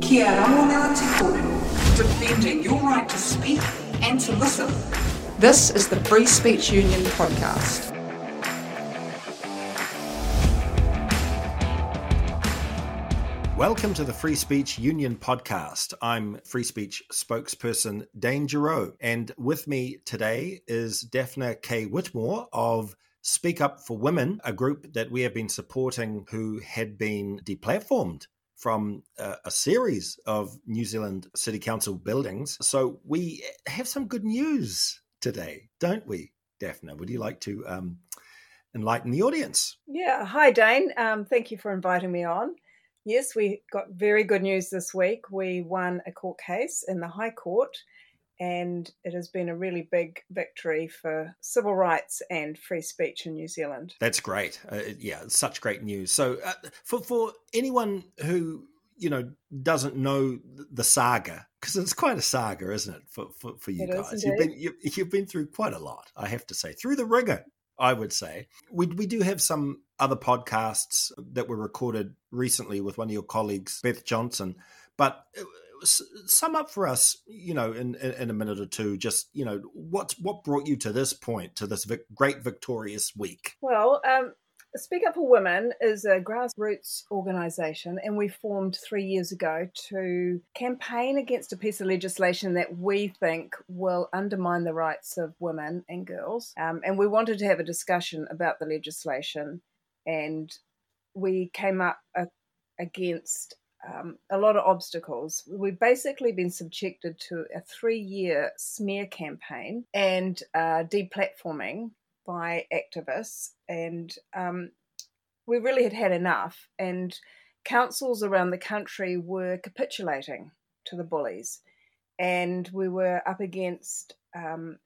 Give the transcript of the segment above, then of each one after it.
Te kore, defending your right to speak and to listen. This is the Free Speech Union podcast. Welcome to the Free Speech Union podcast. I'm Free Speech spokesperson Dane Giraud, and with me today is Daphne K. Whitmore of Speak Up for Women, a group that we have been supporting who had been deplatformed from a, a, series of New Zealand City Council buildings. So we have some good news today, don't we, Daphne? Would you like to um, enlighten the audience? Yeah. Hi, Dane. Um, thank you for inviting me on. Yes, we got very good news this week. We won a court case in the High Court, and it has been a really big victory for civil rights and free speech in New Zealand. That's great. Uh, yeah, such great news. So, uh, for for anyone who you know doesn't know the saga, because it's quite a saga, isn't it, for for, for you it guys? You've been you, you've been through quite a lot, I have to say, through the ringer I would say. We, we do have some other podcasts that were recorded recently with one of your colleagues, Beth Johnson. But uh, sum up for us, you know, in, in a minute or two, just, you know, what, what brought you to this point, to this vic- great victorious week? Well, um, Speak Up for Women is a grassroots organisation, and we formed three years ago to campaign against a piece of legislation that we think will undermine the rights of women and girls. Um, and we wanted to have a discussion about the legislation, and we came up uh, against um, a lot of obstacles. We've basically been subjected to a three year smear campaign and uh, deplatforming by activists, and um, we really had had enough. And councils around the country were capitulating to the bullies, and we were up against um,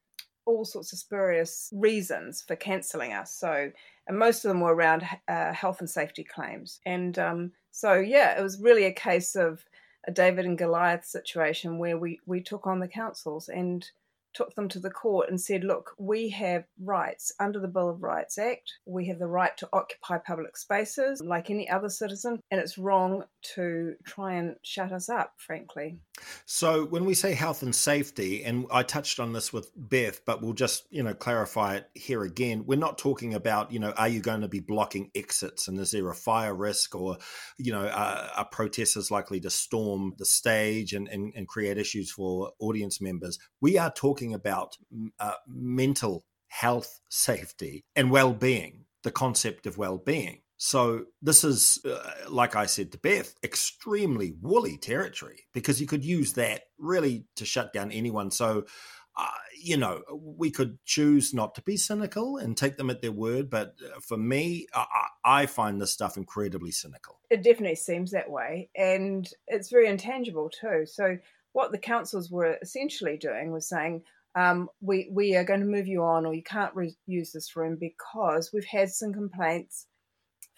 all sorts of spurious reasons for cancelling us. So, and most of them were around uh, health and safety claims. And um, so, yeah, it was really a case of a David and Goliath situation where we we took on the councils and took them to the court and said, look, we have rights under the Bill of Rights Act. We have the right to occupy public spaces like any other citizen, and it's wrong to try and shut us up, frankly. So when we say health and safety, and I touched on this with Beth, but we'll just, you know, clarify it here again. We're not talking about, you know, are you going to be blocking exits and is there a fire risk or, you know, are, are protesters likely to storm the stage and, and, and create issues for audience members? We are talking about uh, mental health, safety, and well being, the concept of well being. So, this is, uh, like I said to Beth, extremely woolly territory because you could use that really to shut down anyone. So, uh, you know, we could choose not to be cynical and take them at their word. But uh, for me, I, I find this stuff incredibly cynical. It definitely seems that way. And it's very intangible too. So, what the councils were essentially doing was saying, um, we we are going to move you on, or you can't re- use this room because we've had some complaints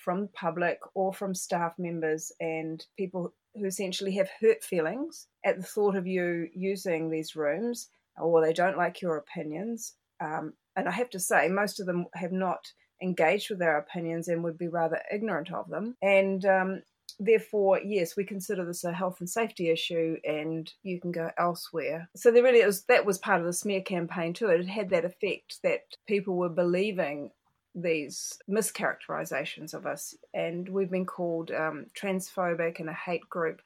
from the public or from staff members and people who essentially have hurt feelings at the thought of you using these rooms, or they don't like your opinions. Um, and I have to say, most of them have not engaged with our opinions and would be rather ignorant of them. And um, therefore, yes, we consider this a health and safety issue, and you can go elsewhere. So there really is that was part of the smear campaign too. It had that effect that people were believing these mischaracterizations of us, and we've been called um, transphobic and a hate group,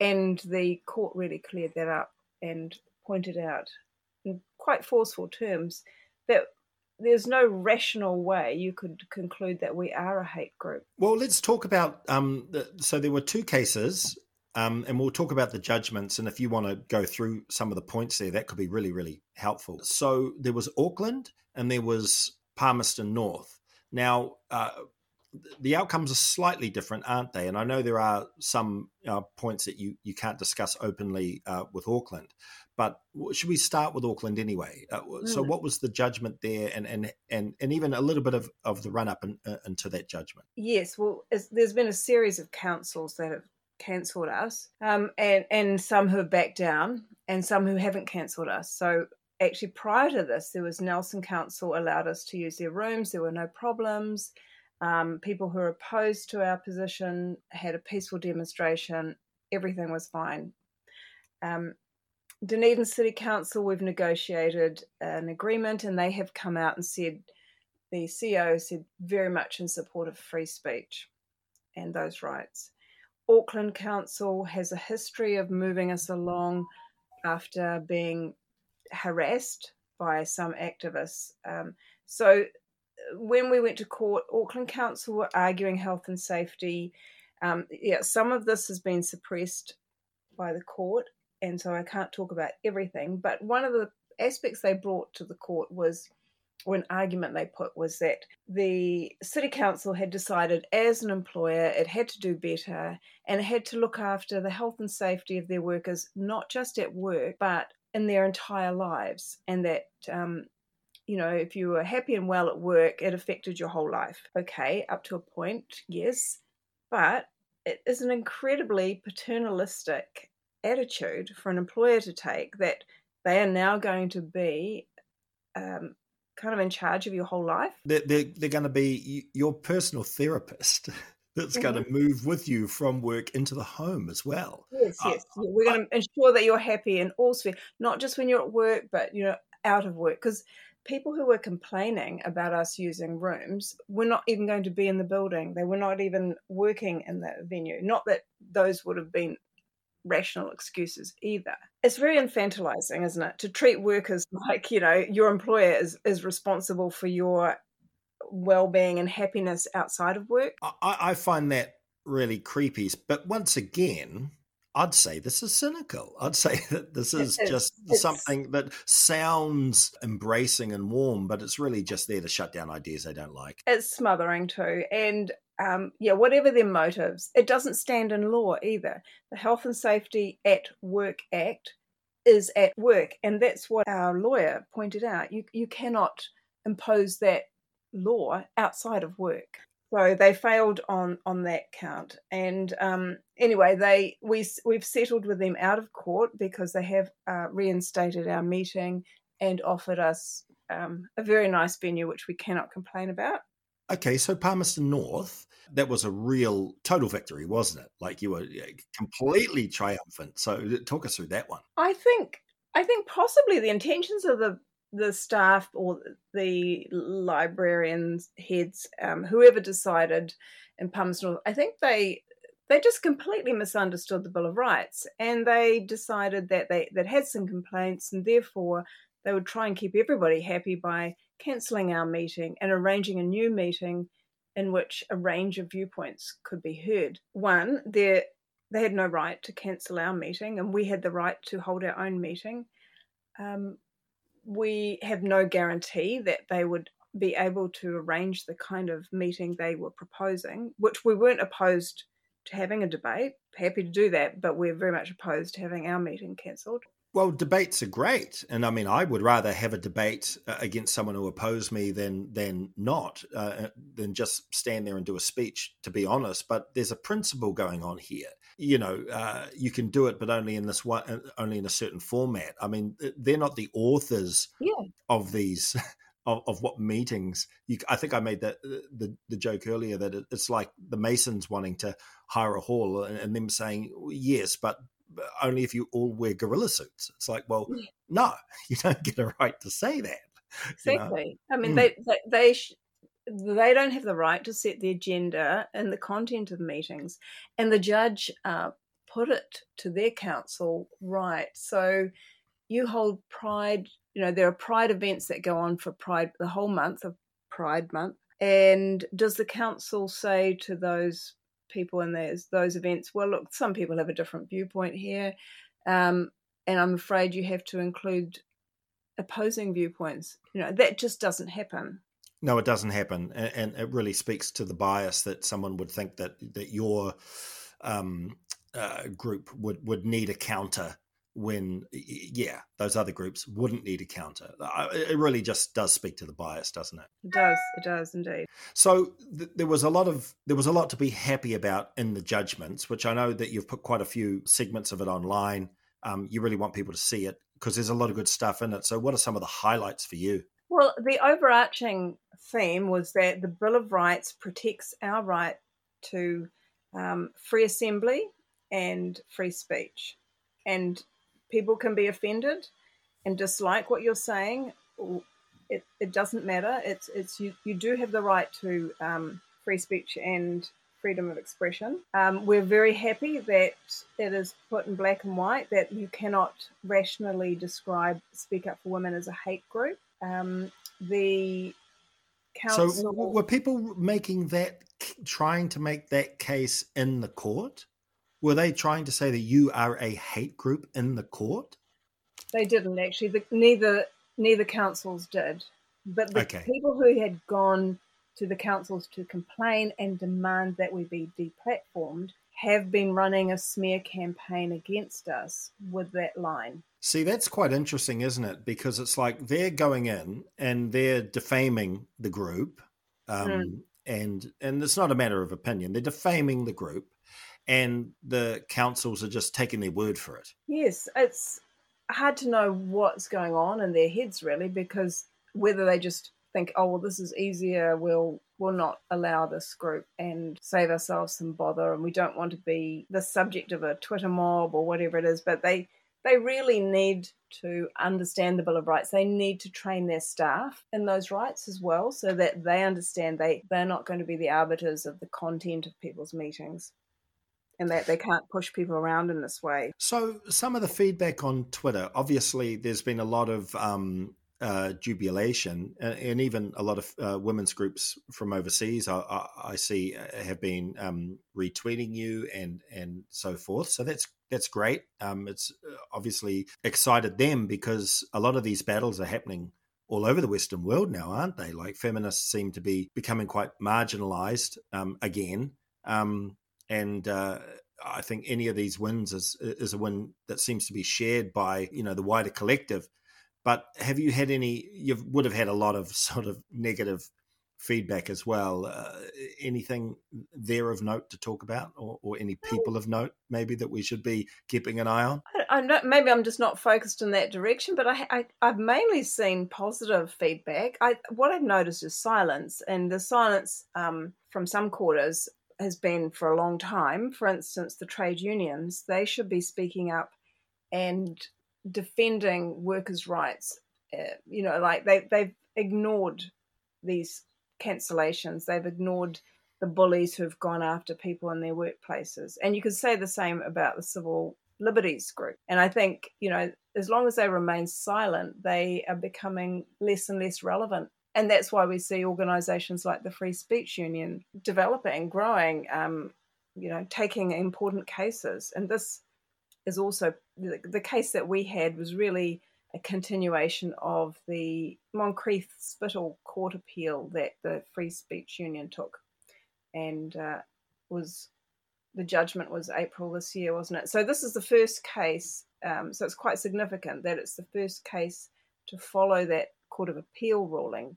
and the court really cleared that up and pointed out in quite forceful terms that there's no rational way you could conclude that we are a hate group. Well, let's talk about. Um, the, so there were two cases, um, and we'll talk about the judgments. And if you want to go through some of the points there, that could be really, really helpful. So there was Auckland, and there was Palmerston North. Now, uh, the outcomes are slightly different, aren't they? And I know there are some uh, points that you you can't discuss openly uh, with Auckland, but should we start with Auckland anyway? Uh, so, hmm. what was the judgment there, and and and, and even a little bit of, of the run up in, uh, into that judgment? Yes, well, there's been a series of councils that have cancelled us, um, and and some who have backed down, and some who haven't cancelled us. So, actually, prior to this, there was Nelson Council allowed us to use their rooms. There were no problems. Um, people who were opposed to our position had a peaceful demonstration everything was fine. Um, Dunedin City Council, we've negotiated an agreement and they have come out and said the CEO said very much in support of free speech and those rights. Auckland Council has a history of moving us along after being harassed by some activists. Um, so when we went to court, Auckland Council were arguing health and safety. Um, yeah, some of this has been suppressed by the court, and so I can't talk about everything. But one of the aspects they brought to the court was, or an argument they put was that the city council had decided as an employer it had to do better and it had to look after the health and safety of their workers, not just at work, but in their entire lives, and that um, you know, if you were happy and well at work, it affected your whole life. Okay, up to a point, yes, but it is an incredibly paternalistic attitude for an employer to take that they are now going to be um, kind of in charge of your whole life. They're, they're, they're going to be your personal therapist. That's mm-hmm. going to move with you from work into the home as well. Yes, uh, yes. Uh, We're going to ensure that you're happy in all spheres, not just when you're at work, but you know, out of work. Because people who were complaining about us using rooms were not even going to be in the building. They were not even working in the venue. Not that those would have been rational excuses either. It's very infantilizing, isn't it? To treat workers like, you know, your employer is, is responsible for your well-being and happiness outside of work. I, I find that really creepy. But once again, I'd say this is cynical. I'd say that this is just it's, something that sounds embracing and warm, but it's really just there to shut down ideas they don't like. It's smothering too. And um, yeah, whatever their motives, it doesn't stand in law either. The Health and Safety at Work Act is at work. And that's what our lawyer pointed out. You, you cannot impose that law outside of work. So they failed on on that count, and um, anyway, they we we've settled with them out of court because they have uh, reinstated our meeting and offered us um, a very nice venue, which we cannot complain about. Okay, so Palmerston North, that was a real total victory, wasn't it? Like you were completely triumphant. So talk us through that one. I think I think possibly the intentions of the the staff or the librarians heads, um, whoever decided in Palmerston, I think they they just completely misunderstood the Bill of Rights, and they decided that they that had some complaints, and therefore they would try and keep everybody happy by cancelling our meeting and arranging a new meeting in which a range of viewpoints could be heard. One, they they had no right to cancel our meeting, and we had the right to hold our own meeting. Um, we have no guarantee that they would be able to arrange the kind of meeting they were proposing, which we weren't opposed to having a debate. Happy to do that, but we're very much opposed to having our meeting cancelled. Well, debates are great, and I mean, I would rather have a debate uh, against someone who opposed me than than not, uh, than just stand there and do a speech. To be honest, but there's a principle going on here. You know, uh, you can do it, but only in this one, uh, only in a certain format. I mean, they're not the authors yeah. of these. Of, of, what meetings you, I think I made that the, the joke earlier that it's like the Masons wanting to hire a hall and, and them saying yes, but only if you all wear gorilla suits. It's like, well, no, you don't get a right to say that. Exactly. You know? I mean, mm. they they they, sh- they don't have the right to set the agenda and the content of meetings, and the judge uh, put it to their council right. So you hold Pride. You know, there are Pride events that go on for Pride the whole month of Pride Month. And does the council say to those people in those those events. Well, look, some people have a different viewpoint here, um, and I'm afraid you have to include opposing viewpoints. You know that just doesn't happen. No, it doesn't happen, and, and it really speaks to the bias that someone would think that that your um, uh, group would would need a counter when yeah those other groups wouldn't need a counter. It really just does speak to the bias doesn't it? It does. It does indeed. So th- there was a lot of there was a lot to be happy about in the judgments which i know that you've put quite a few segments of it online. Um, you really want people to see it because there's a lot of good stuff in it. So what are some of the highlights for you well the overarching theme was that the bill of rights protects our right to um, free assembly and free speech. And people can be offended and dislike what you're saying. It, it doesn't matter. It's, it's you, you do have the right to um, free speech and freedom of expression. Um, we're very happy that it is put in black and white that you cannot rationally describe Speak Up for Women as a hate group. Um, the council. So, were people making that, trying to make that case in the court? Were they trying to say that you are a hate group in the court? They didn't actually. The, neither neither councils did. But the Okay. people who had gone to the councils to complain and demand that we be deplatformed have been running a smear campaign against us with that line. See, that's quite interesting, isn't it? Because it's like they're going in and they're defaming the group, um, Mm. and and it's not a matter of opinion. They're defaming the group, and the councils are just taking their word for it. Yes, it's hard to know what's going on in their heads really because whether they just think, oh well, this is easier, we'll we'll not allow this group and save ourselves some bother, and we don't want to be the subject of a Twitter mob or whatever it is. But they they really need to understand the Bill of Rights. They need to train their staff in those rights as well, so that they understand they they're not going to be the arbiters of the content of people's meetings. And that they can't push people around in this way. So, some of the feedback on Twitter, obviously, there's been a lot of um, uh, jubilation, and, and even a lot of uh, women's groups from overseas. I, I, I see uh, have been um, retweeting you and and so forth. So that's that's great. Um, it's uh, obviously excited them because a lot of these battles are happening all over the Western world now, aren't they? Like feminists seem to be becoming quite marginalized um, again. Um, and uh, I think any of these wins is is a win that seems to be shared by you know the wider collective. But have you had any? You would have had a lot of sort of negative feedback as well. Uh, anything there of note to talk about, or, or any people of note maybe that we should be keeping an eye on? I maybe I'm just not focused in that direction, but I, I I've mainly seen positive feedback. I what I've noticed is silence, and the silence um, from some quarters has been for a long time. For instance, the trade unions they should be speaking up and defending workers' rights. Uh, you know, like they they've ignored these cancellations. They've ignored the bullies who've gone after people in their workplaces. And you could say the same about the civil liberties group. And I think, you know, as long as they remain silent, they are becoming less and less relevant. And that's why we see organizations like the Free Speech Union developing, growing, um, you know, taking important cases. And this is also the, the case that we had was really a continuation of the Moncrieff Spittle court appeal that the Free Speech Union took, and uh, was the judgment was April this year, wasn't it? So this is the first case. Um, so it's quite significant that it's the first case to follow that court of appeal ruling,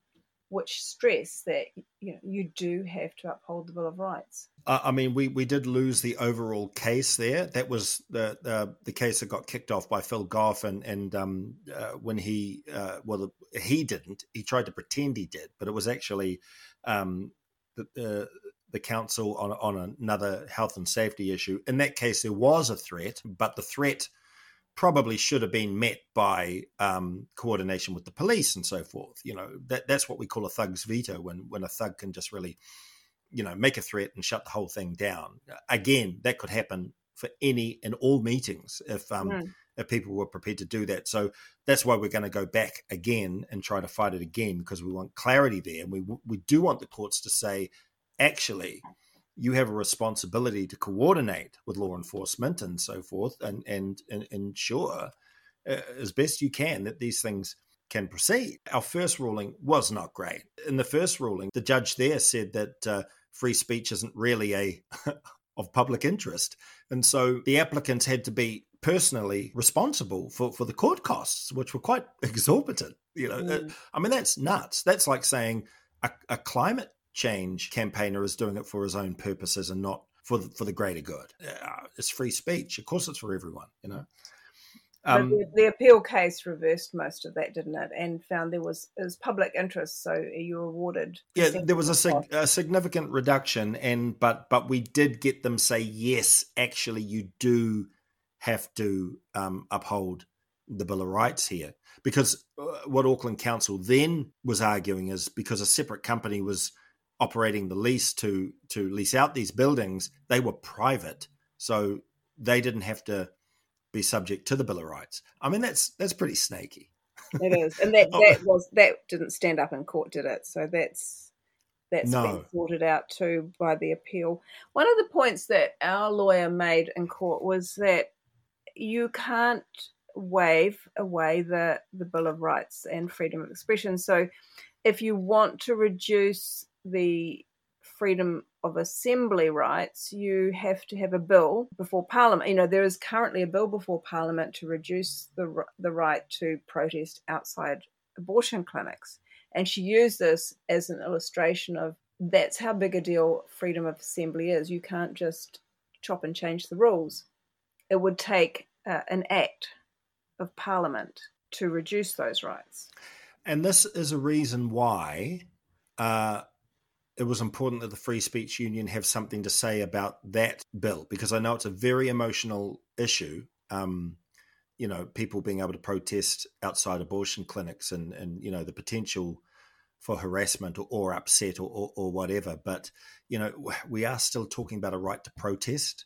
which stress that you know you do have to uphold the Bill of Rights. Uh, I mean, we, we did lose the overall case there. That was the the, the case that got kicked off by Phil Goff, and and um, uh, when he uh, well he didn't. He tried to pretend he did, but it was actually um, the, the the council on on another health and safety issue. In that case, there was a threat, but the threat probably should have been met by um, coordination with the police and so forth. You know, that that's what we call a thug's veto when when a thug can just really you know, make a threat and shut the whole thing down. Again, that could happen for any and all meetings if um, Mm. if people were prepared to do that. So that's why we're going to go back again and try to fight it again because we want clarity there, and we we do want the courts to say, actually, you have a responsibility to coordinate with law enforcement and so forth, and and, and ensure uh, as best you can that these things can proceed. Our first ruling was not great. In the first ruling, the judge there said that uh, free speech isn't really a of public interest, and so the applicants had to be personally responsible for, for the court costs, which were quite exorbitant. You know, Uh, Mm. I mean that's nuts. That's like saying a, a climate change campaigner is doing it for his own purposes and not for the, for the greater good. Uh, it's free speech. Of course, it's for everyone. You know. Um, the, the, appeal case reversed most of that, didn't it? And found there was, it was public interest, so you were awarded. Yeah, there was a, sig- a, significant reduction, and but but we did get them say yes, actually, you do have to um, uphold the Bill of Rights here, because uh, what Auckland Council then was arguing is because a separate company was operating the lease to to lease out these buildings, they were private, so they didn't have to be subject to the Bill of Rights. I mean, that's that's pretty snaky. It is, and that that oh. was that didn't stand up in court, did it? So that's that's no. been sorted out too by the appeal. One of the points that our lawyer made in court was that you can't waive away the the Bill of Rights and freedom of expression. So, if you want to reduce the freedom of assembly rights, you have to have a bill before Parliament. You know, there is currently a bill before Parliament to reduce the the right to protest outside abortion clinics, and she used this as an illustration of that's how big a deal freedom of assembly is. You can't just chop and change the rules. It would take uh, an act of Parliament to reduce those rights. And this is a reason why uh, it was important that the Free Speech Union have something to say about that bill because I know it's a very emotional issue. Um, you know, people being able to protest outside abortion clinics and and you know the potential for harassment or, or upset or, or, or whatever. But you know, we are still talking about a right to protest,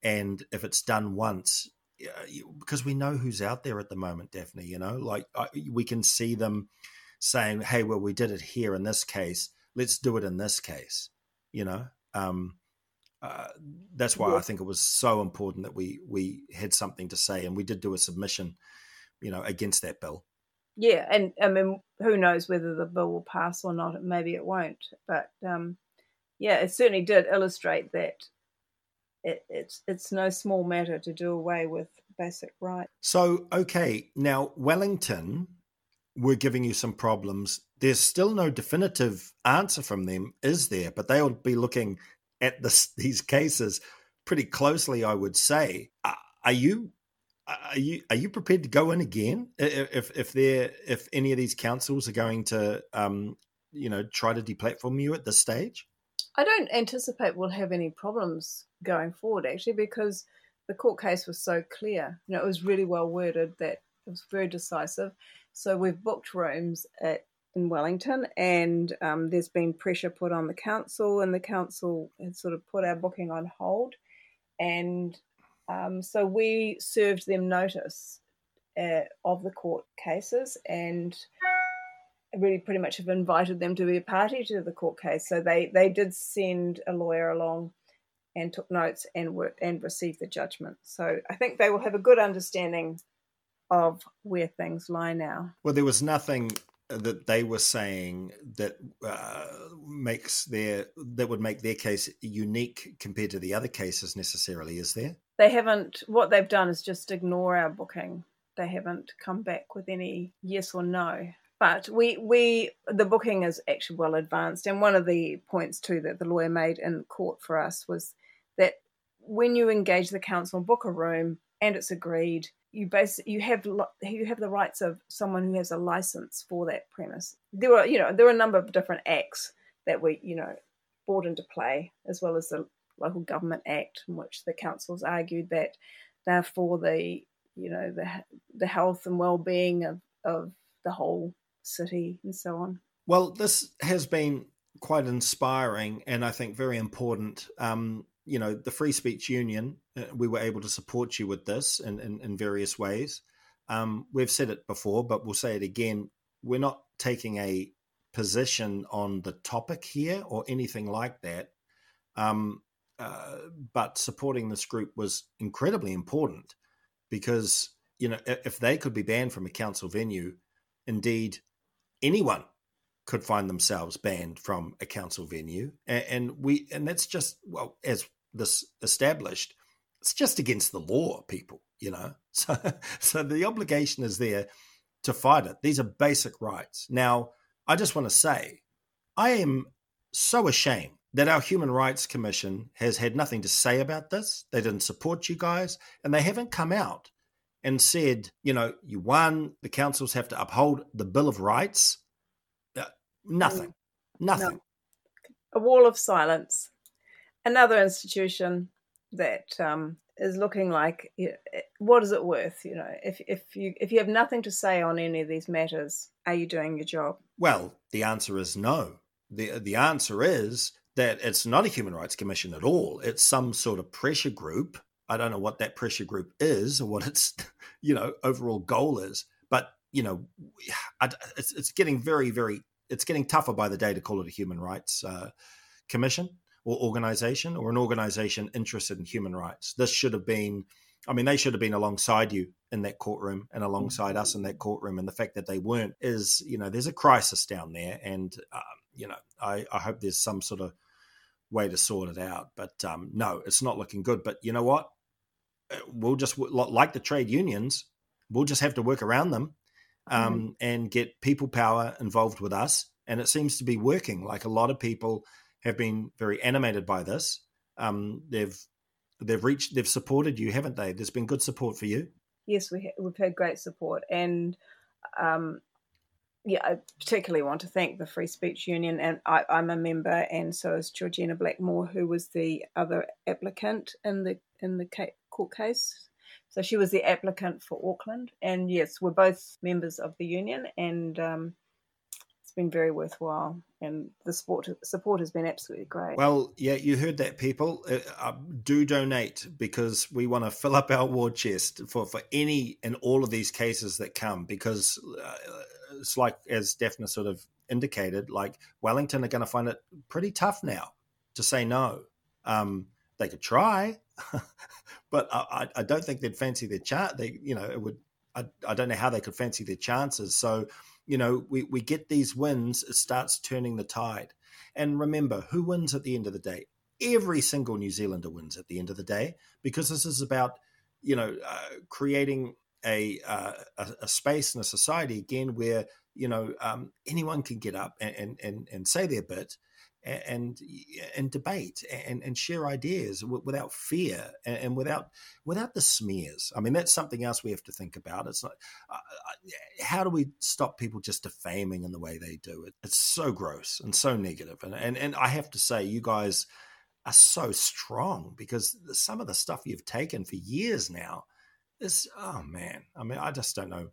and if it's done once, because we know who's out there at the moment, Daphne. You know, like I, we can see them saying, "Hey, well, we did it here in this case." Let's do it in this case you know um, uh, that's why yeah. I think it was so important that we we had something to say, and we did do a submission, you know, against that bill. Yeah, and I mean, who knows whether the bill will pass or not? Maybe it won't, but um, yeah, it certainly did illustrate that it, it's it's no small matter to do away with basic rights. So, okay, now Wellington we're giving you some problems. There's still no definitive answer from them, is there? But they'll be looking at this, these cases pretty closely, I would say. Are you are you are you prepared to go in again if if they if any of these councils are going to um, you know try to deplatform you at this stage? I don't anticipate we'll have any problems going forward actually because the court case was so clear. You know, it was really well worded that it was very decisive so we've booked rooms at in Wellington, and um, there's been pressure put on the council, and the council has sort of put our booking on hold. And um, so we served them notice uh, of the court cases, and really pretty much have invited them to be a party to the court case. So they they did send a lawyer along and took notes and were, and received the judgment. So I think they will have a good understanding of where things lie now. Well, there was nothing that they were saying that uh, makes their that would make their case unique compared to the other cases necessarily is there? They haven't what they've done is just ignore our booking. They haven't come back with any yes or no. But we we the booking is actually well advanced. And one of the points too that the lawyer made in court for us was that when you engage the council and book a room and it's agreed you basically you have you have the rights of someone who has a license for that premise. There are you know there are a number of different acts that we you know brought into play, as well as the local government act, in which the councils argued that they're for the you know the the health and well being of of the whole city and so on. Well, this has been quite inspiring and I think very important. Um, you know, the Free Speech Union, uh, we were able to support you with this in, in, in various ways. Um, we've said it before, but we'll say it again. We're not taking a position on the topic here or anything like that. Um, uh, but supporting this group was incredibly important because, you know, if they could be banned from a council venue, indeed, anyone could find themselves banned from a council venue, and, and we and that's just well as this established, it's just against the law, people. You know, so so the obligation is there to fight it. These are basic rights. Now, I just want to say, I am so ashamed that our Human Rights Commission has had nothing to say about this. They didn't support you guys, and they haven't come out and said, you know, you won, the councils have to uphold the Bill of Rights, nothing, nothing. No. A wall of silence. Another institution that um, is looking like what is it worth you know if if you if you have nothing to say on any of these matters are you doing your job well the answer is no the the answer is that it's not a human rights commission at all it's some sort of pressure group i don't know what that pressure group is or what its you know overall goal is but you know it's, it's getting very very it's getting tougher by the day to call it a human rights uh, commission or organization or an organization interested in human rights. This should have been, I mean, they should have been alongside you in that courtroom and alongside us in that courtroom. And the fact that they weren't is, you know, there's a crisis down there. And, um, you know, I, I, hope there's some sort of way to sort it out. But um, no, it's not looking good. But you know what? Uh, we'll just, like the trade unions, we'll just have to work around them um, mm-hmm. and get people power involved with us. And it seems to be working. Like a lot of people have been very animated by this. Um, they've they've reached they've supported you, haven't they? There's been good support for you. Yes, we ha- we've had great support, and um, yeah, I particularly want to thank the Free Speech Union, and I, am a member, and so is Georgina Blackmore, who was the other applicant in the in the court case. So she was the applicant for Auckland, and yes, we're both members of the union, and um, it's been very worthwhile and the support support has been absolutely great. Well, yeah, you heard that, people. Uh, uh, do donate because we want to fill up our war chest for for any and all of these cases that come. Because uh, it's like as Daphne sort of indicated, like Wellington are going to find it pretty tough now to say no. Um, they could try, but I, I, don't think they'd fancy their chart. They, you know, it would. I, I don't know how they could fancy their chances. So you know, we, we get these wins, it starts turning the tide. And remember, who wins at the end of the day? Every single New Zealander wins at the end of the day because this is about, you know, uh, creating a, uh, a, a space and a society again where you know um, anyone can get up and, and and say their bit and and debate and, and share ideas without fear and without without the smears. I mean, that's something else we have to think about. It's not uh, uh, how do we stop people just defaming in the way they do it? It's so gross and so negative. And and and I have to say, you guys are so strong because some of the stuff you've taken for years now is oh man. I mean, I just don't know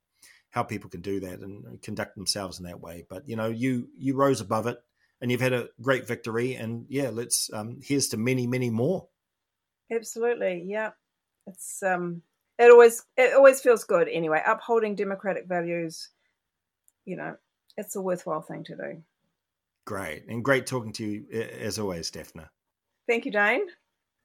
how people can do that and conduct themselves in that way. But you know, you you rose above it and you've had a great victory. And yeah, let's um, here's to many, many more. Absolutely, yeah. It's um, it always it always feels good anyway. Upholding democratic values, you know, it's a worthwhile thing to do. Great and great talking to you as always, Daphne. Thank you, Dane.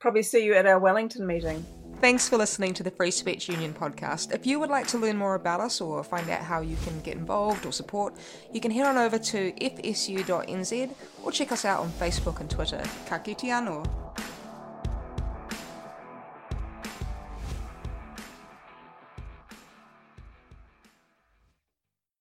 Probably see you at our Wellington meeting. Thanks for listening to the Free Speech Union podcast. If you would like to learn more about us or find out how you can get involved or support, you can head on over to fsu.nz or check us out on Facebook and Twitter. Ka.